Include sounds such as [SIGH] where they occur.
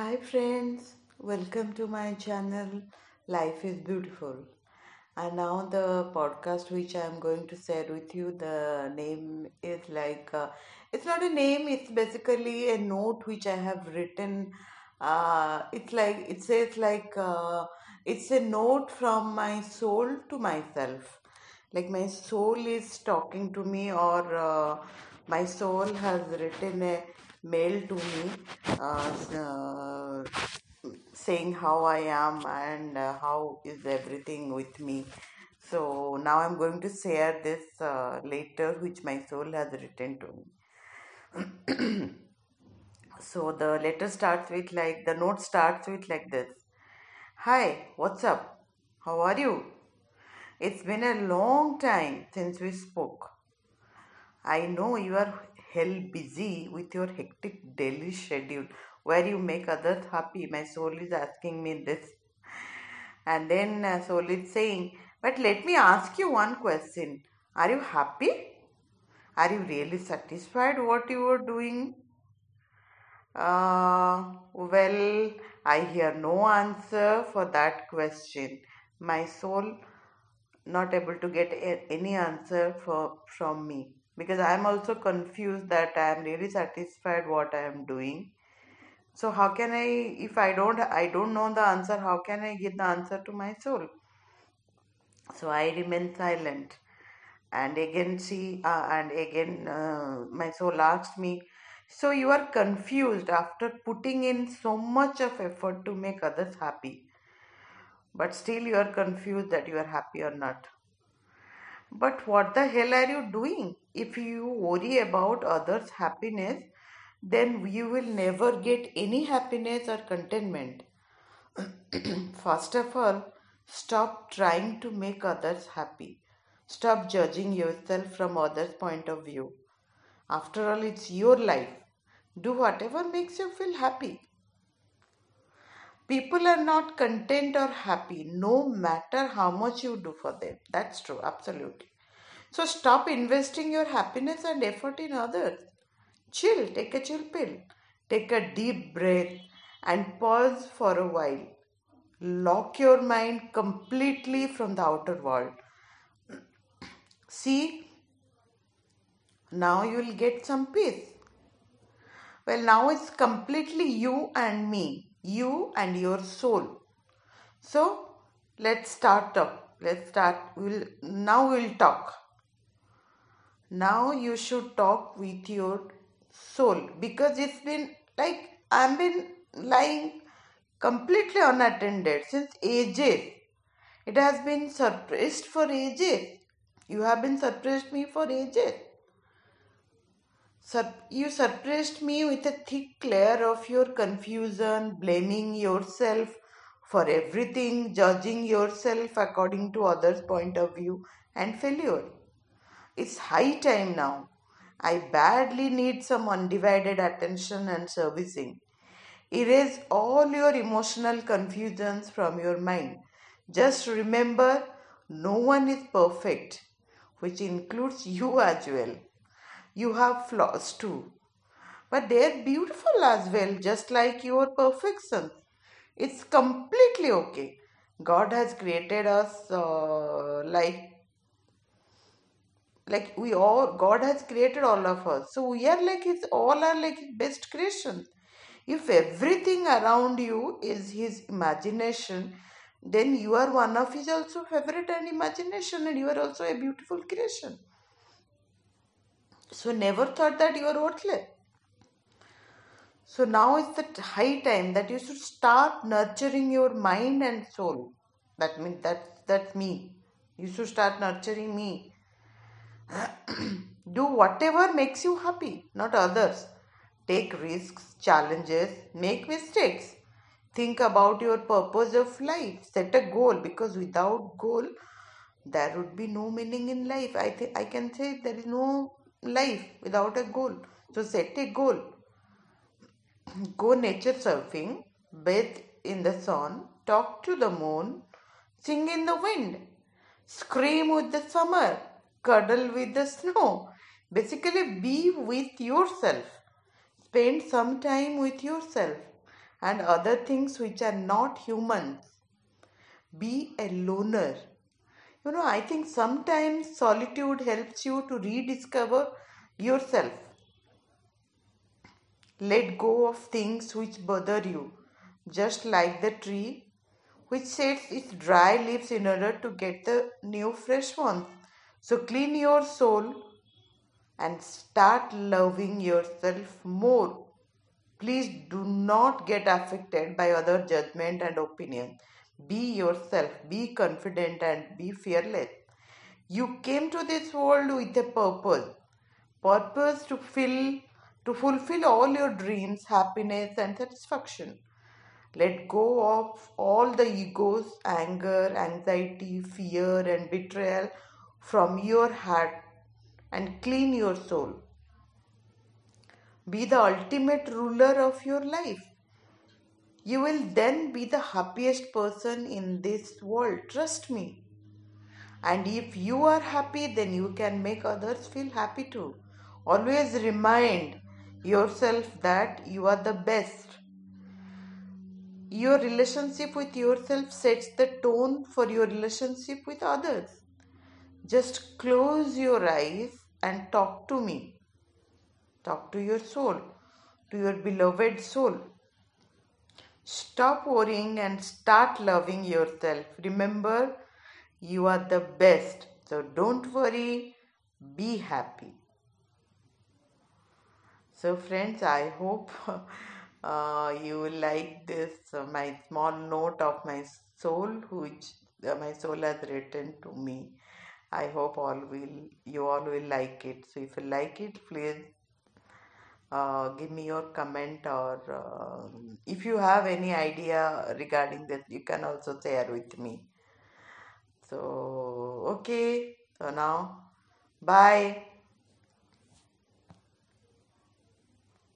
Hi friends, welcome to my channel Life is Beautiful. And now the podcast which I am going to share with you, the name is like uh, it's not a name, it's basically a note which I have written. Uh, it's like it says like uh, it's a note from my soul to myself. Like my soul is talking to me, or uh, my soul has written a mail to me uh, uh, saying how I am and uh, how is everything with me. So now I'm going to share this uh, letter which my soul has written to me. [CLEARS THROAT] so the letter starts with like the note starts with like this Hi, what's up? How are you? It's been a long time since we spoke. I know you are hell busy with your hectic daily schedule where you make others happy. My soul is asking me this. And then uh, soul is saying, But let me ask you one question. Are you happy? Are you really satisfied what you are doing? Uh, well, I hear no answer for that question. My soul not able to get any answer for from me because I am also confused that I am really satisfied what I am doing. So how can I if I don't I don't know the answer, how can I give the answer to my soul? So I remain silent. And again she uh, and again uh, my soul asked me, so you are confused after putting in so much of effort to make others happy, but still you are confused that you are happy or not. But what the hell are you doing? If you worry about others' happiness, then you will never get any happiness or contentment. [CLEARS THROAT] First of all, stop trying to make others happy. Stop judging yourself from others' point of view. After all, it's your life. Do whatever makes you feel happy. People are not content or happy no matter how much you do for them. That's true, absolutely. So stop investing your happiness and effort in others. Chill, take a chill pill. Take a deep breath and pause for a while. Lock your mind completely from the outer world. See, now you will get some peace. Well, now it's completely you and me, you and your soul. So let's start up. Let's start. We'll now we'll talk. Now you should talk with your soul because it's been like I've been lying completely unattended since ages. It has been suppressed for ages. You have been suppressed me for ages. You suppressed me with a thick layer of your confusion, blaming yourself for everything, judging yourself according to others' point of view, and failure. It's high time now. I badly need some undivided attention and servicing. Erase all your emotional confusions from your mind. Just remember no one is perfect, which includes you as well. You have flaws too, but they're beautiful as well, just like your perfection. It's completely okay. God has created us uh, like like we all god has created all of us so we are like his all are like his best creations if everything around you is his imagination then you are one of his also favorite and imagination and you are also a beautiful creation so never thought that you are worthless so now is the high time that you should start nurturing your mind and soul that means that that's me you should start nurturing me [CLEARS THROAT] do whatever makes you happy, not others. Take risks, challenges, make mistakes. Think about your purpose of life. Set a goal because without goal, there would be no meaning in life. I think I can say there is no life without a goal. So set a goal. Go nature surfing, bathe in the sun, talk to the moon, sing in the wind, scream with the summer, cuddle with the snow. Basically, be with yourself. Spend some time with yourself and other things which are not humans. Be a loner. You know, I think sometimes solitude helps you to rediscover yourself. Let go of things which bother you, just like the tree which sheds its dry leaves in order to get the new fresh ones. So clean your soul and start loving yourself more. Please do not get affected by other judgment and opinion. Be yourself, be confident and be fearless. You came to this world with a purpose. Purpose to fill to fulfill all your dreams, happiness and satisfaction. Let go of all the egos, anger, anxiety, fear and betrayal from your heart and clean your soul. Be the ultimate ruler of your life. You will then be the happiest person in this world. Trust me. And if you are happy, then you can make others feel happy too. Always remind yourself that you are the best. Your relationship with yourself sets the tone for your relationship with others. Just close your eyes and talk to me. Talk to your soul, to your beloved soul. Stop worrying and start loving yourself. Remember, you are the best. So don't worry, be happy. So, friends, I hope [LAUGHS] uh, you like this uh, my small note of my soul, which uh, my soul has written to me. I hope all will you all will like it. So, if you like it, please uh, give me your comment or uh, if you have any idea regarding that you can also share with me. So, okay. So now, bye.